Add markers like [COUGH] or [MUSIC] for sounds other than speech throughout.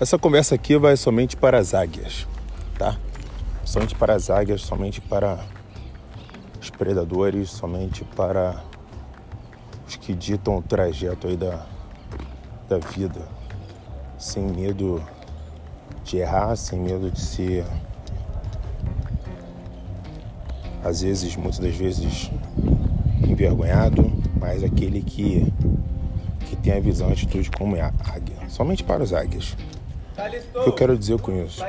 Essa conversa aqui vai somente para as águias, tá? Somente para as águias, somente para os predadores, somente para os que ditam o trajeto aí da, da vida, sem medo de errar, sem medo de ser, às vezes, muitas das vezes, envergonhado, mas aquele que, que tem a visão, a atitude como é a águia, somente para os águias. O que eu quero dizer com isso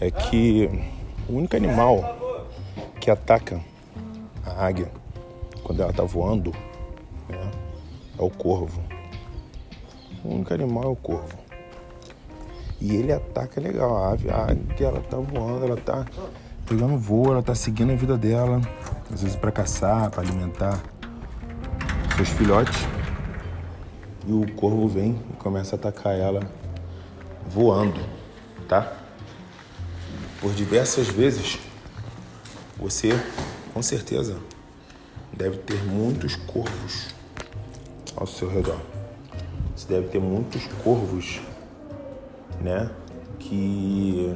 é que o único animal que ataca a águia quando ela está voando né, é o corvo. O único animal é o corvo. E ele ataca legal a ave. A águia ela tá voando, ela tá pegando voo, ela tá seguindo a vida dela, às vezes para caçar, para alimentar seus filhotes. E o corvo vem e começa a atacar ela voando, tá? Por diversas vezes, você com certeza deve ter muitos corvos ao seu redor. Você deve ter muitos corvos, né, que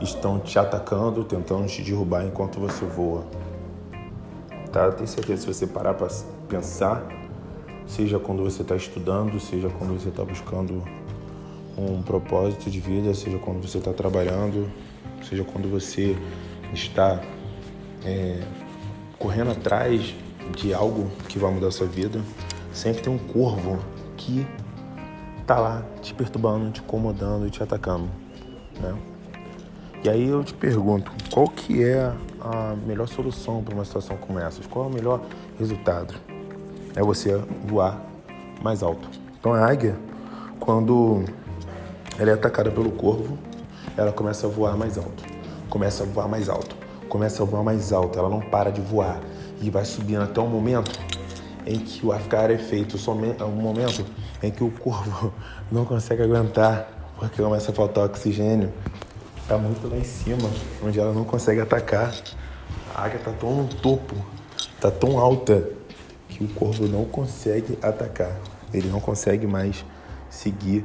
estão te atacando, tentando te derrubar enquanto você voa. Tá? Tenho certeza se você parar para pensar, seja quando você está estudando, seja quando você está buscando um propósito de vida, seja quando você está trabalhando, seja quando você está é, correndo atrás de algo que vai mudar a sua vida, sempre tem um corvo que tá lá te perturbando, te incomodando, te atacando, né? E aí eu te pergunto, qual que é a melhor solução para uma situação como essa? Qual é o melhor resultado? É você voar mais alto. Então a águia, quando ela é atacada pelo corvo, ela começa a voar mais alto, começa a voar mais alto, começa a voar mais alto, ela não para de voar. E vai subindo até um momento em que o ar é feito, somente um momento em que o corvo [LAUGHS] não consegue aguentar porque começa a faltar oxigênio, está muito lá em cima, onde ela não consegue atacar. A águia está tão no topo, está tão alta que o corvo não consegue atacar. Ele não consegue mais seguir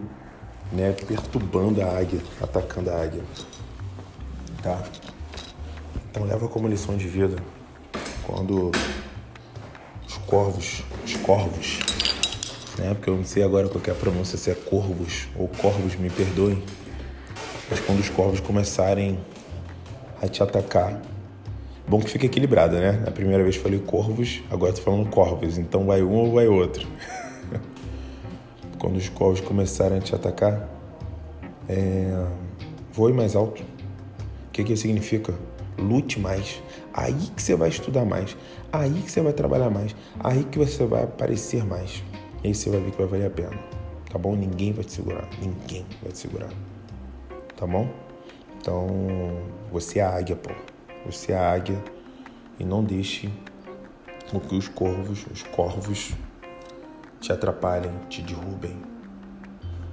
né, perturbando a águia, atacando a águia. Tá? Então leva como lição de vida quando os corvos, os corvos, né, porque eu não sei agora qual é a pronúncia, se é corvos ou corvos, me perdoem, mas quando os corvos começarem a te atacar, bom que fica equilibrado, né? A primeira vez falei corvos, agora tô falando corvos, então vai um ou vai outro. [LAUGHS] quando os corvos começarem a te atacar, é, voe mais alto. O que, que significa? Lute mais. Aí que você vai estudar mais. Aí que você vai trabalhar mais. Aí que você vai aparecer mais. E aí você vai ver que vai valer a pena. Tá bom? Ninguém vai te segurar. Ninguém vai te segurar. Tá bom? Então, você é a águia, pô. Você é a águia. E não deixe com que os corvos, os corvos, te atrapalhem, te derrubem.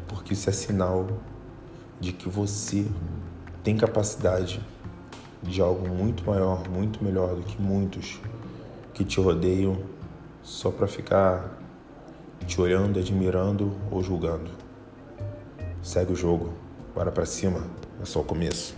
Porque isso é sinal de que você tem capacidade de algo muito maior, muito melhor do que muitos que te rodeiam só para ficar te olhando, admirando ou julgando. Segue o jogo, bora para cima, é só o começo.